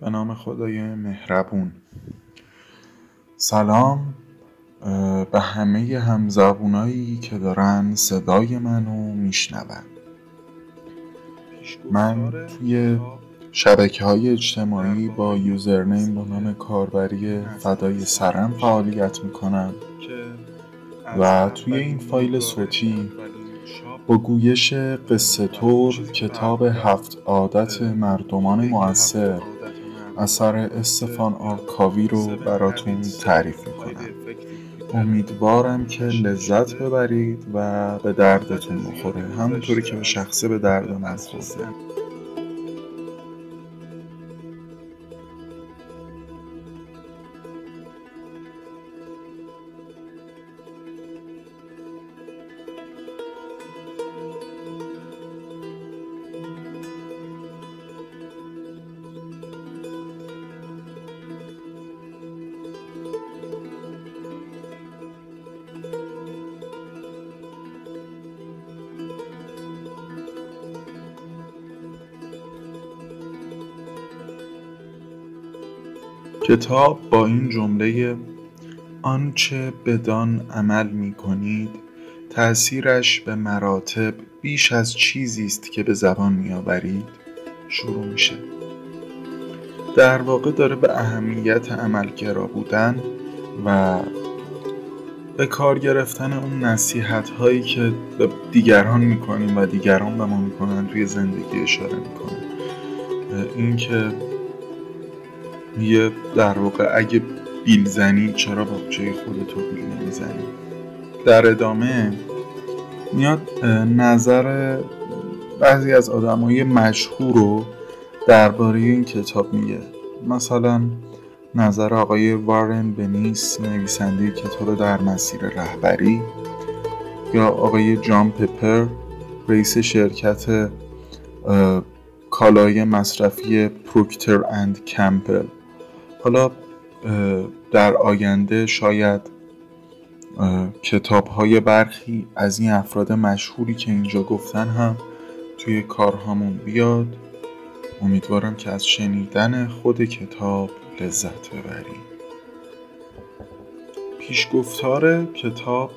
به نام خدای مهربون. سلام به همه همزبونایی که دارن صدای منو میشنون. من توی شبکه های اجتماعی با یوزرنیم با نام کاربری فدای سرم فعالیت می‌کنم و توی این فایل صوتی با گویش قصه طور کتاب هفت عادت مردمان مؤثر اثر استفان آرکاوی رو براتون تعریف می‌کنم. امیدوارم که لذت ببرید و به دردتون بخوره همونطوری که به شخصه به درد من خورده کتاب با این جمله آنچه بدان عمل می کنید تأثیرش به مراتب بیش از چیزی است که به زبان می آورید شروع میشه. در واقع داره به اهمیت عملگرا بودن و به کار گرفتن اون نصیحت هایی که به دیگران می‌کنیم و دیگران به ما می‌کنن توی زندگی اشاره می‌کنه اینکه میگه در واقع اگه بیل زنی چرا باغچه خودتو بیل نمی‌زنی؟ در ادامه میاد نظر بعضی از آدمای مشهور رو درباره این کتاب میگه. مثلا نظر آقای وارن بنیس نویسنده کتاب در مسیر رهبری یا آقای جان پپر رئیس شرکت کالای مصرفی پروکتر اند کمپل. حالا در آینده شاید کتاب های برخی از این افراد مشهوری که اینجا گفتن هم توی کارهامون بیاد. امیدوارم که از شنیدن خود کتاب لذت ببریم. پیشگفتار کتاب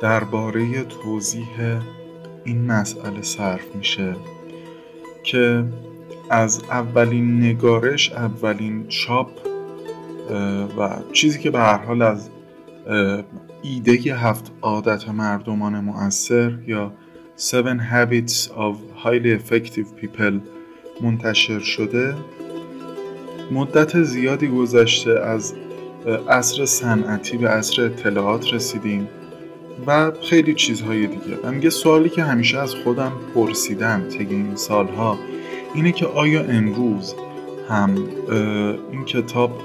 درباره توضیح این مسئله صرف میشه که از اولین نگارش اولین چاپ و چیزی که به هر حال از ایده هفت عادت مردمان مؤثر یا Seven Habits of Highly Effective People منتشر شده. مدت زیادی گذشته از عصر صنعتی به عصر اطلاعات رسیدیم و خیلی چیزهای دیگه. و میگه سوالی که همیشه از خودم پرسیدم طی این سالها اینه که آیا امروز هم این کتاب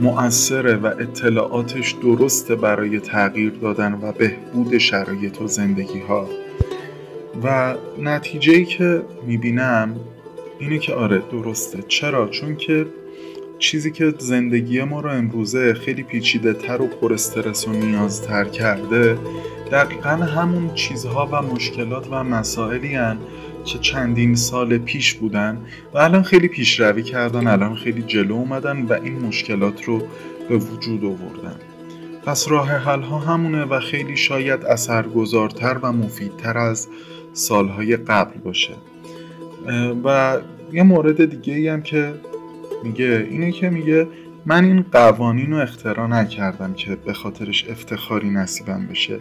مؤثره و اطلاعاتش درسته برای تغییر دادن و بهبود شرایط و زندگی ها و نتیجه که می‌بینم اینه که آره درسته چرا؟ چون که چیزی که زندگی ما رو امروزه خیلی پیچیده تر و پر استرس و نیازتر کرده دقیقا همون چیزها و مشکلات و مسائلی هن که چندین سال پیش بودن و الان خیلی پیشروی کردن الان خیلی جلو اومدن و این مشکلات رو به وجود آوردن. پس راه حل ها همونه و خیلی شاید اثرگذارتر و مفیدتر از سالهای قبل باشه. و یه مورد دیگه ای هم که میگه اینه که میگه من این قوانین رو اختراع نکردم که به خاطرش افتخاری نصیبم بشه.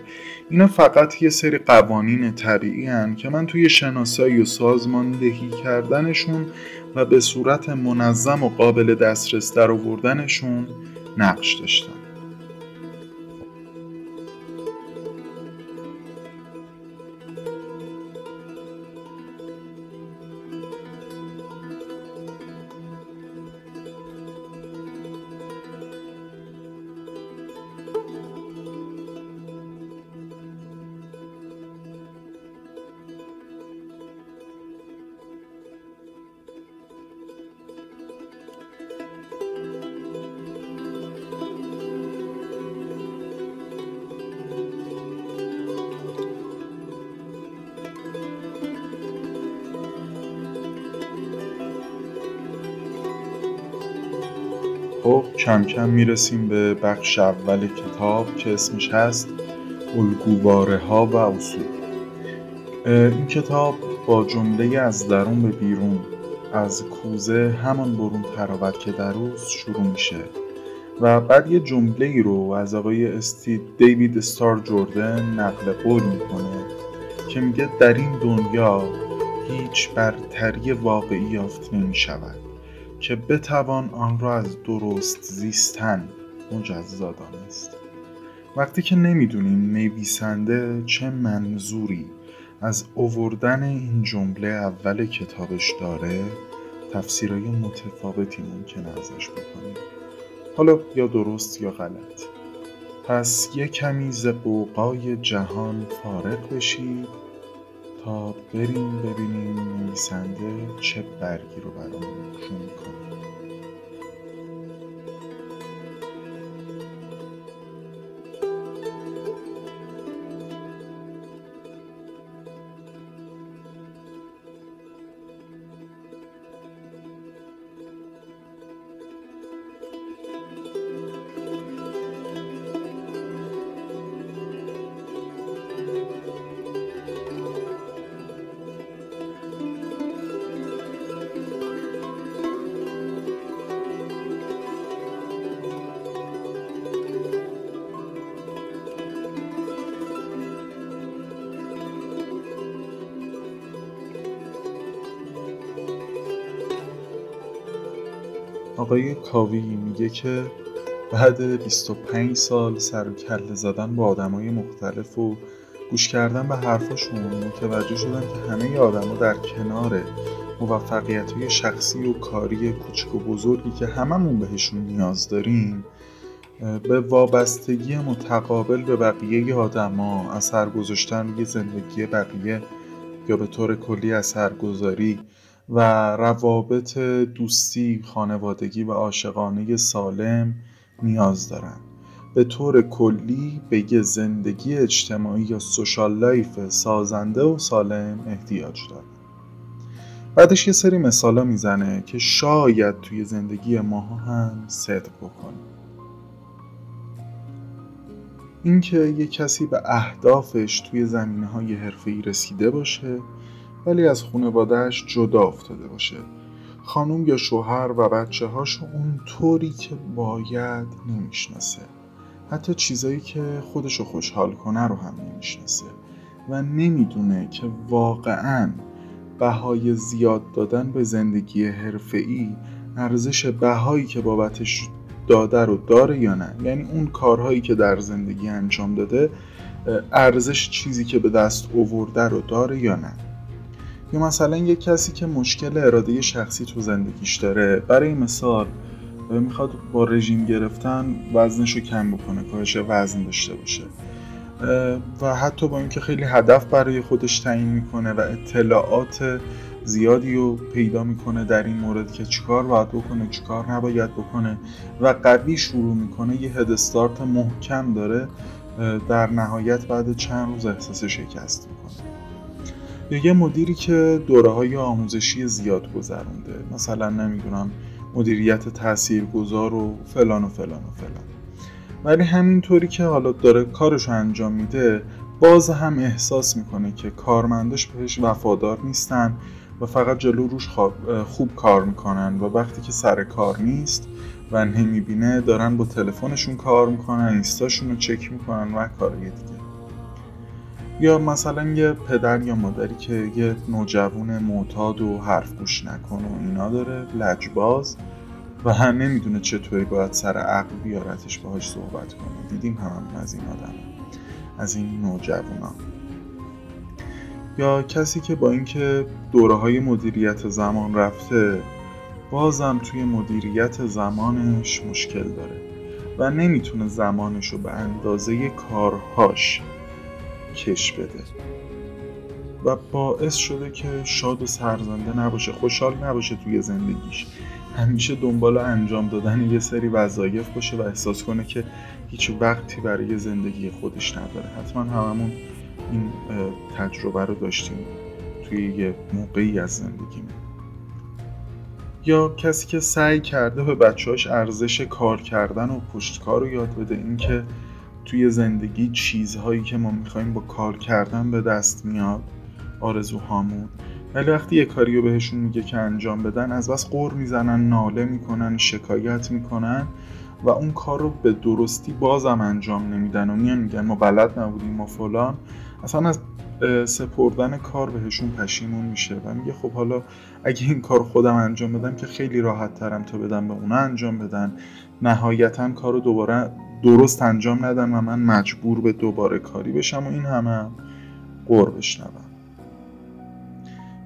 اینا فقط یه سری قوانین طبیعی هن که من توی شناسایی و سازماندهی کردنشون و به صورت منظم و قابل دسترس در آوردنشون نقش داشتم. خب کم کم می‌رسیم به بخش اول کتاب که اسمش هست الگوواره ها و اصول. این کتاب با جمله از درون به بیرون از کوزه همان برون تراوت که در روز شروع میشه. و بعد یه جمله ای رو از آقای استی دیوید استار جوردن نقل قول می‌کنه که میگه در این دنیا هیچ برتری واقعی یافت نمی شود که بتوان آن را از درست زیستن. مجزا دانست وقتی که نمی‌دونیم نویسنده چه منظوری از اووردن این جمله اول کتابش داره تفسیرهای متفاوتی ممکنه ازش بکنیم. حالا یا درست یا غلط. پس یه کمی ز جهان فارغ بشید. تا بریم ببینیم نویسنده چه برگی رو برامون می‌کنه. آقای کاوی میگه که بعد 25 سال سر و کله زدن با آدمای مختلف و گوش کردن به حرفاشون متوجه شدن که همه آدما در کنار موفقیت های شخصی و کاری کوچک و بزرگی که هممون بهشون نیاز داریم به وابستگی متقابل به بقیه آدما اثر گذاشتن روی زندگی بقیه یا به طور کلی اثرگذاری و روابط دوستی، خانوادگی و عاشقانه سالم نیاز دارن به طور کلی به یه زندگی اجتماعی یا social life سازنده و سالم احتیاج دارن بعدش یه سری مثالا می‌زنه که شاید توی زندگی ماها هم صدق بکنه. اینکه یه کسی به اهدافش توی زمینه های حرفه‌ای رسیده باشه ولی از خانوادهش جدا افتاده باشه. خانم یا شوهر و بچه هاشو اون طوری که باید نمی‌شناسه. حتی چیزایی که خودشو خوشحال کنه رو هم نمی‌شناسه و نمی‌دونه که واقعا بهای زیاد دادن به زندگی حرفه‌ای ارزش بهایی که بابتش داده رو داره یا نه. یعنی اون کارهایی که در زندگی انجام داده ارزش چیزی که به دست اوورده رو داره یا نه. یا مثلا یک کسی که مشکل اراده شخصی تو زندگیش داره برای مثال می‌خواد با رژیم گرفتن وزنش رو کم بکنه کاهش وزن داشته باشه. و حتی با اینکه خیلی هدف برای خودش تعیین می‌کنه و اطلاعات زیادی رو پیدا می‌کنه در این مورد که چیکار باید بکنه چیکار نباید بکنه و قوی شروع می‌کنه یه هدستارت محکم داره در نهایت بعد چند روز احساس شکست می‌کنه. یا یه مدیری که دوره های آموزشی زیاد گذرونده. مثلا نمی‌دونم مدیریت تاثیرگذار و فلان و فلان و فلان. ولی همینطوری که حالا داره کارش انجام میده باز هم احساس می‌کنه که کارمنداش بهش وفادار نیستن و فقط جلو روش خوب کار می‌کنن و وقتی که سر کار نیست و نمی‌بینه دارن با تلفنشون کار می‌کنن اینستاشون رو چک می‌کنن و کارهای دیگه. یا مثلا یه پدر یا مادری که یه نوجوان معتاد و حرف گوش نکنه و اینا داره لجباز و هم نمی‌دونه چطوری باید سر عقل بیارتش باهاش صحبت کنه. دیدیم هم از این آدم از این نوجوانا. یا کسی که با اینکه دوره های مدیریت زمان رفته بازم توی مدیریت زمانش مشکل داره و نمی‌تونه زمانش رو به اندازه کارهاش کش بده. و باعث شده که شاد و سرزنده نباشه خوشحال نباشه توی زندگیش. همیشه دنبال انجام دادن یه سری وظایف باشه و احساس کنه که هیچ وقتی برای زندگی خودش نداره. حتما هممون این تجربه رو داشتیم توی یه موقعی از زندگیمون یا کسی که سعی کرده به بچهاش ارزش کار کردن و پشتکار رو یاد بده اینکه توی زندگی چیزهایی که ما می‌خوایم با کار کردن به دست میاد آرزوهامون ولی وقتی یه کاری رو بهشون میگه که انجام بدن از بس قور می‌زنن ناله می‌کنن شکایت می‌کنن و اون کار رو به درستی بازم انجام نمیدن و میان میگن ما بلد نبودیم ما فلان. اصلا از سپردن کار بهشون پشیمون میشه و میگه خب حالا اگه این کار خودم انجام بدم که خیلی راحت ترم تا بدم به اونا انجام بدن. نهایتا کار رو دوباره درست انجام ندن و من مجبور به دوباره کاری بشم و این همه هم قور بشنوم.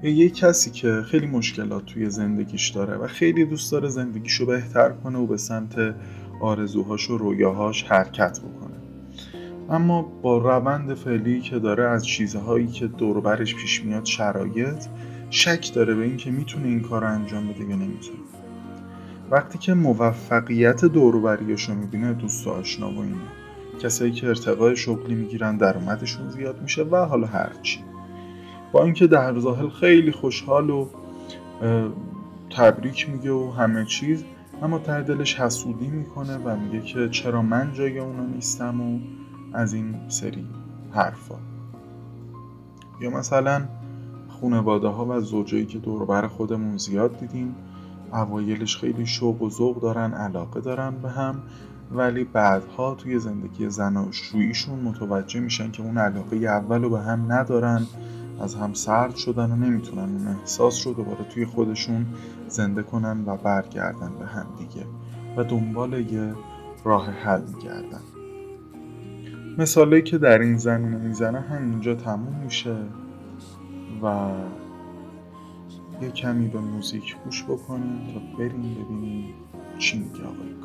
یه کسی که خیلی مشکلات توی زندگیش داره و خیلی دوست داره زندگیشو بهتر کنه و به سمت آرزوهاش و رویاهاش حرکت بکنه. اما با روند فعلی که داره از چیزهایی که دوربرش پیش میاد شرایط شک داره به اینکه می‌تونه این کار انجام بده یا نمی‌تونه. وقتی که موفقیت دوروبریش رو می‌بینه دوست و آشنا و اینه. کسایی که ارتقای شغلی می‌گیرن درآمدشون زیاد میشه و حالا هرچی. با اینکه در ظاهر خیلی خوشحال و تبریک میگه و همه چیز اما ته دلش حسودی می‌کنه و میگه که چرا من جای اونا نیستم و از این سری حرفا. یا مثلا خونواده ها و زوجایی که دوربر خودمون زیاد دیدیم اوایلش خیلی شوق و ذوق دارن علاقه دارن به هم ولی بعدها توی زندگی زناشوییشون متوجه میشن که اون علاقه اول رو به هم ندارن از هم سرد شدن و نمی‌تونن اون احساس رو دوباره توی خودشون زنده کنن و برگردن به هم دیگه و دنبال یه راه حل میگردن. مثالی که در این زمینه می‌زنه همینجا تموم میشه و یه کمی به موزیک گوش بکنیم تا بریم ببینیم چی میگه آقای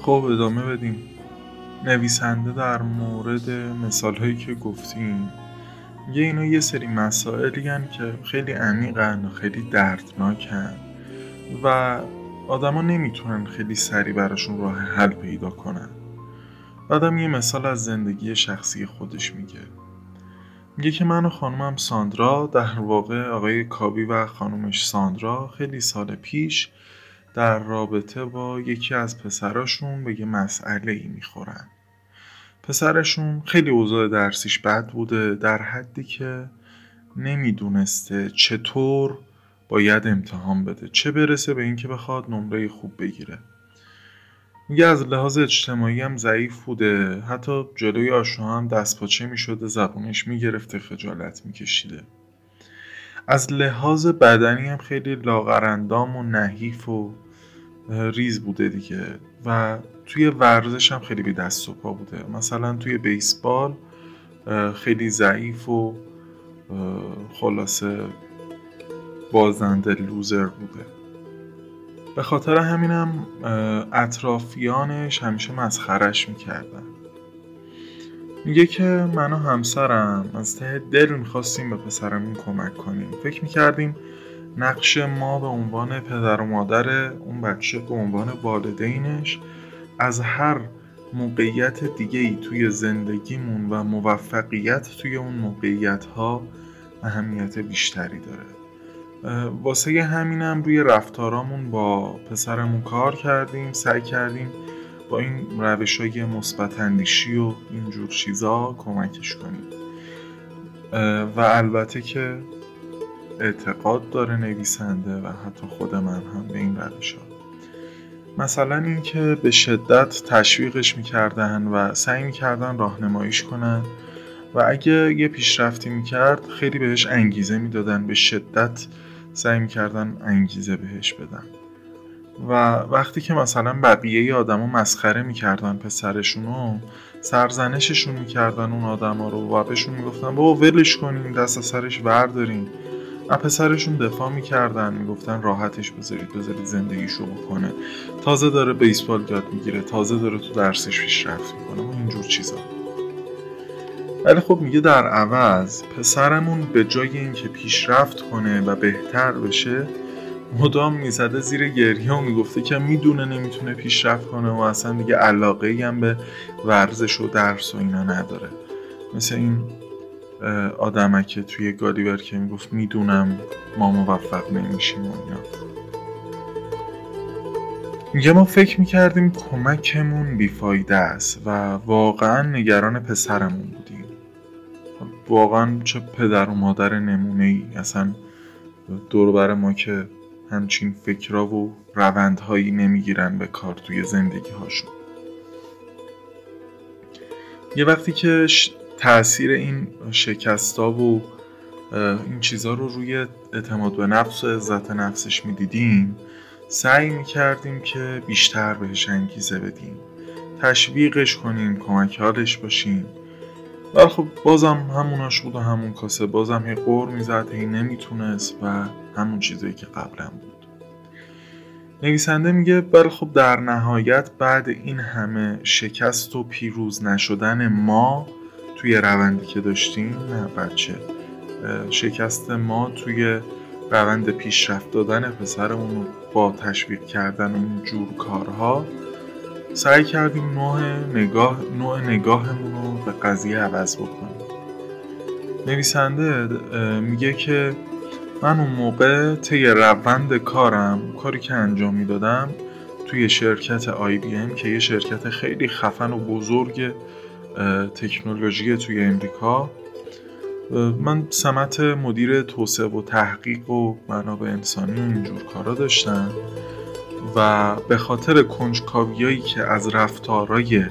خب ادامه بدیم. نویسنده در مورد مثال هایی که گفتیم. یه اینا یه سری مسائلی هن که خیلی عمیقن و خیلی دردناکن و آدما نمی‌تونن خیلی سریع براشون راه حل پیدا کنن. بعدم یه مثال از زندگی شخصی خودش میگه. میگه که من و خانومم ساندرا در واقع آقای کابی و خانومش ساندرا خیلی سال پیش در رابطه با یکی از پسراشون به یه مسئله ای می‌خورن. پسرشون خیلی اوضاع درسیش بد بوده در حدی که نمی‌دونسته چطور باید امتحان بده چه برسه به اینکه بخواد نمره خوب بگیره. میگه از لحاظ اجتماعی هم ضعیف بوده حتی جلوی آشنا هم دست پاچه می‌شده زبونش می‌گرفته خجالت میکشیده. از لحاظ بدنی هم خیلی لاغرندام و نحیف و ریز بوده دیگه و توی ورزش هم خیلی بی دست و پا بوده. مثلا توی بیسبال خیلی ضعیف و خلاصه بازنده لوزر بوده. به خاطر همینم اطرافیانش همیشه مسخرش می‌کردن. میگه که من و همسرم از ته دل می‌خواستیم به پسرمون کمک کنیم. فکر می‌کردیم نقش ما به عنوان پدر و مادر اون بچه به عنوان والدینش از هر موقعیت دیگه ای توی زندگیمون و موفقیت توی اون موقعیت ها اهمیت بیشتری داره. واسه همینم روی رفتارامون با پسرمون کار کردیم سعی کردیم با این روش های مثبت اندیشی و اینجور چیزا کمکش کنیم. و البته که اعتقاد داره نویسنده و حتی خود من هم به این روش ها مثلا اینکه به شدت تشویقش می‌کردن و سعی می‌کردن راهنماییش کنن و اگه یه پیشرفتی می‌کرد خیلی بهش انگیزه می‌دادن به شدت سعی می‌کردن انگیزه بهش بدن. و وقتی که مثلا بقیه آدما مسخره می‌کردن پسرشونو سرزنششون می‌کردن اون آدما رو و بهشون می‌گفتن بابا ولش کنین دست سرش وردارین و پسرشون دفاع می‌کردن می‌گفتن راحتش بذارید بذارید زندگیشو بکنه تازه داره بیسبال یاد می‌گیره تازه داره تو درسش پیشرفت می‌کنه و اینجور چیزا. ولی خب میگه در عوض پسرمون به جای اینکه پیشرفت کنه و بهتر بشه مدام می‌زده زیر گریه و می‌گفته که می‌دونه نمی‌تونه پیشرفت کنه و اصلا دیگه علاقه هم به ورزش و درس و اینا نداره. مثل این آدمکه توی گالیور که می‌گفت می‌دونم ما موفق نمیشیم و اینا. میگه ما فکر می‌کردیم کمکمون بیفایده است و واقعا نگران پسرمون بودیم. واقعا چه پدر و مادر نمونه ای اصلا دور ما که همچین فکرها و روندهایی نمی‌گیرن به کار توی زندگی هاشون یه وقتی که تاثیر این شکستا و این چیزها رو روی اعتماد به نفس و عزت نفسش می‌دیدیم. سعی می‌کردیم که بیشتر بهش انگیزه بدیم. تشویقش کنیم کمک حالش باشیم. ولی خب بازم هموناش بود و همون کاسه. بازم یه قور می‌زد هی نمی‌تونست و همون چیزایی که قبلا بود. نویسنده میگه بله خب در نهایت بعد این همه شکست و پیروز نشدن ما توی روندی که داشتیم نه بچه شکست ما توی روند پیشرفت دادن پسرمون با تشویق کردن این جور کارها سعی کردیم نوع نگاه نوع نگاهمون رو به قضیه عوض بکنیم. نویسنده میگه که من اون موقع طی روند کارم کاری که انجام می‌دادم توی شرکت آی بی ام که یه شرکت خیلی خفن و بزرگ تکنولوژی توی امریکا. من سمت مدیر توسعه و تحقیق و منابع انسانی و اینجور کارا داشتم و به خاطر کنجکاویایی که از رفتارای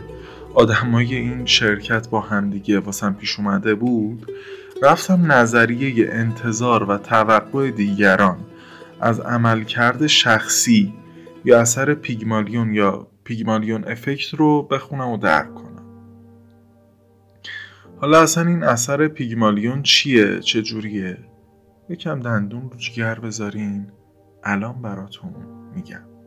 آدمای این شرکت با همدیگه واسم پیش اومده بود رفتم نظریه انتظار و توقع دیگران از عملکرد شخصی یا اثر پیگمالیون یا پیگمالیون افکت رو بخونم و درک کنم. حالا اصلا این اثر پیگمالیون چیه؟ چجوریه یکم دندون رو جگر بذارین. الان براتون میگم.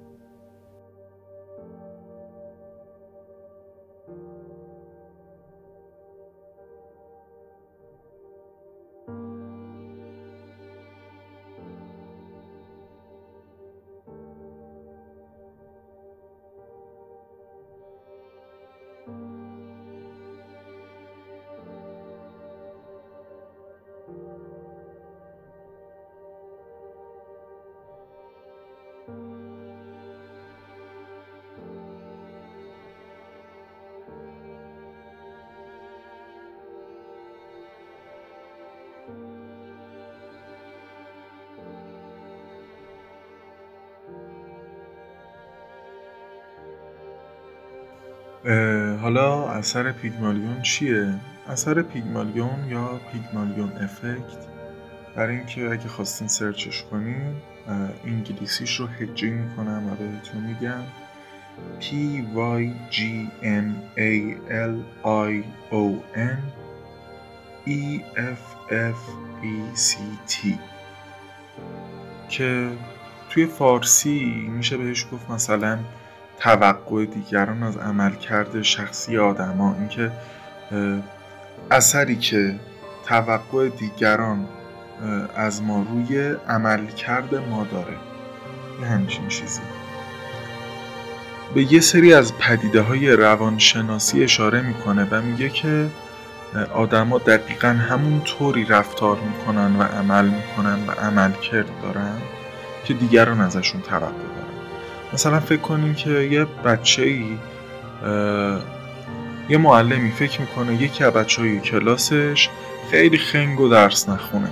حالا اثر پیگمالیون چیه؟ اثر پیگمالیون یا پیگمالیون افکت؟ برای اینکه اگه خواستین سرچش کنین انگلیسیش رو هجی می‌کنم و بهتون میگم. P Y G N A L I O N E F F E C T. که توی فارسی میشه بهش گفت مثلا توقع دیگران از عملکرد شخصی آدما اینکه اثری که توقع دیگران از ما روی عملکرد ما داره. یه همچین چیزی. به یه سری از پدیده های روانشناسی اشاره می‌کنه و میگه که آدما دقیقا همون طوری رفتار می‌کنن و عمل می‌کنن و عمل کرد دارن که دیگران ازشون توقع دارن. مثلا فکر کنیم که یه بچه ای یه معلمی فکر می‌کنه یکی از بچه کلاسش خیلی خنگ و درس نخونه.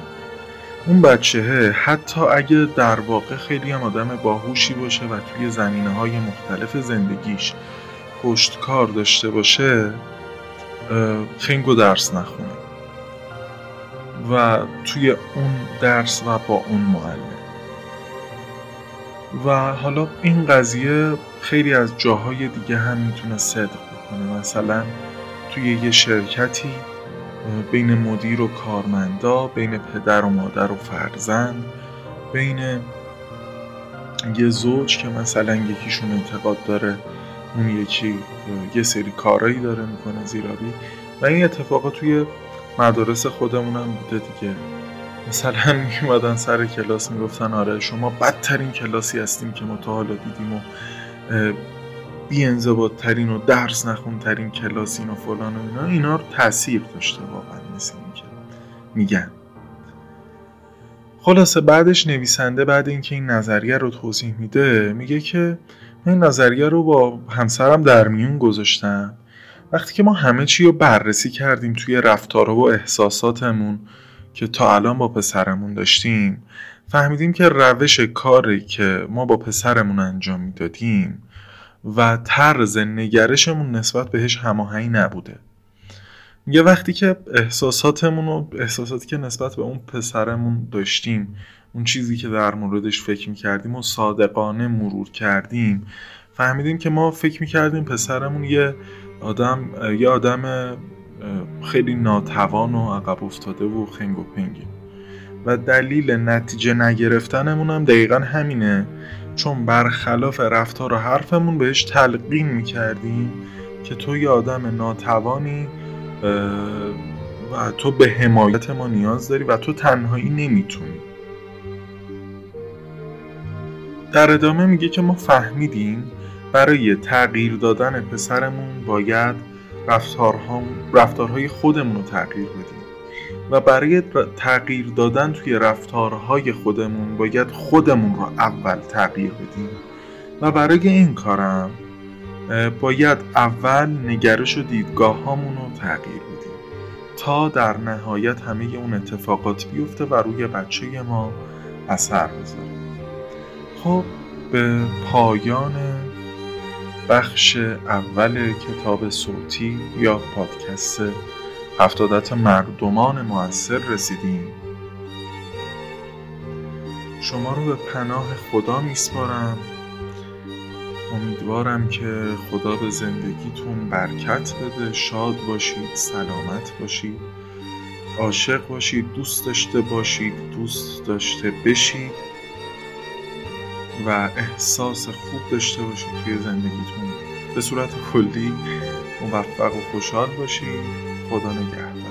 اون بچه حتی اگه در واقع خیلی هم آدم باهوشی باشه و توی زمینه های مختلف زندگیش پشتکار داشته باشه خنگ و درس نخونه. و توی اون درس و با اون معلم. و حالا این قضیه خیلی از جاهای دیگه هم می‌تونه صدق بکنه. مثلا توی یه شرکتی بین مدیر و کارمندا بین پدر و مادر و فرزند بین یه زوج که مثلا یکیشون اعتقاد داره اون یکی یه سری کارایی داره می‌کنه زیرابی و این اتفاقا توی مدارس خودمونم بوده دیگه. مثلا میومدن سر کلاس می‌گفتن آره شما بدترین کلاسی هستیم که ما تا حالا دیدیم و بی ترین و درس نخون ترین کلاسین و فلان و اینا اینا تاثیر داشته واقعا مثل که میگن. خلاصه بعدش نویسنده بعد اینکه این نظریه رو توضیح میده میگه که من این نظریه رو با همسرم در میون گذاشتم. وقتی که ما همه چی رو بررسی کردیم توی رفتارها و احساساتمون که تا الان با پسرمون داشتیم فهمیدیم که روش کاری که ما با پسرمون انجام می‌دادیم و طرز نگرشمون نسبت بهش هماهنگ نبوده. یه وقتی که احساساتمون و احساساتی که نسبت به اون پسرمون داشتیم اون چیزی که در موردش فکر می‌کردیم و صادقانه مرور کردیم فهمیدیم که ما فکر می‌کردیم پسرمون یه آدم یه آدم خیلی ناتوان و عقب افتاده و خنگ و پنگی. و دلیل نتیجه نگرفتنمون هم دقیقا همینه. چون برخلاف رفتار و حرفمون بهش تلقین می‌کردیم که تو یه آدم ناتوانی و تو به حمایت ما نیاز داری و تو تنهایی نمی‌تونی. در ادامه میگه که ما فهمیدیم برای تغییر دادن پسرمون باید رفتارهای خودمون رو تغییر بدیم. و برای تغییر دادن توی رفتارهای خودمون باید خودمون رو اول تغییر بدیم. و برای این کارم باید اول نگرش و دیدگاه رو تغییر بدیم. تا در نهایت همه اون اتفاقات بیفته و روی بچه ما اثر بذاره. خب به پایان بخش اول کتاب صوتی یا پادکست هفتادت مردمان موثر رسیدیم. شما رو به پناه خدا میسپارم. امیدوارم که خدا به زندگیتون برکت بده شاد باشید سلامت باشید عاشق باشید دوست داشته باشید دوست داشته بشید. و احساس خوب داشته باشید توی زندگیتون. به صورت کلی موفق و خوشحال باشید خدا نگهدار.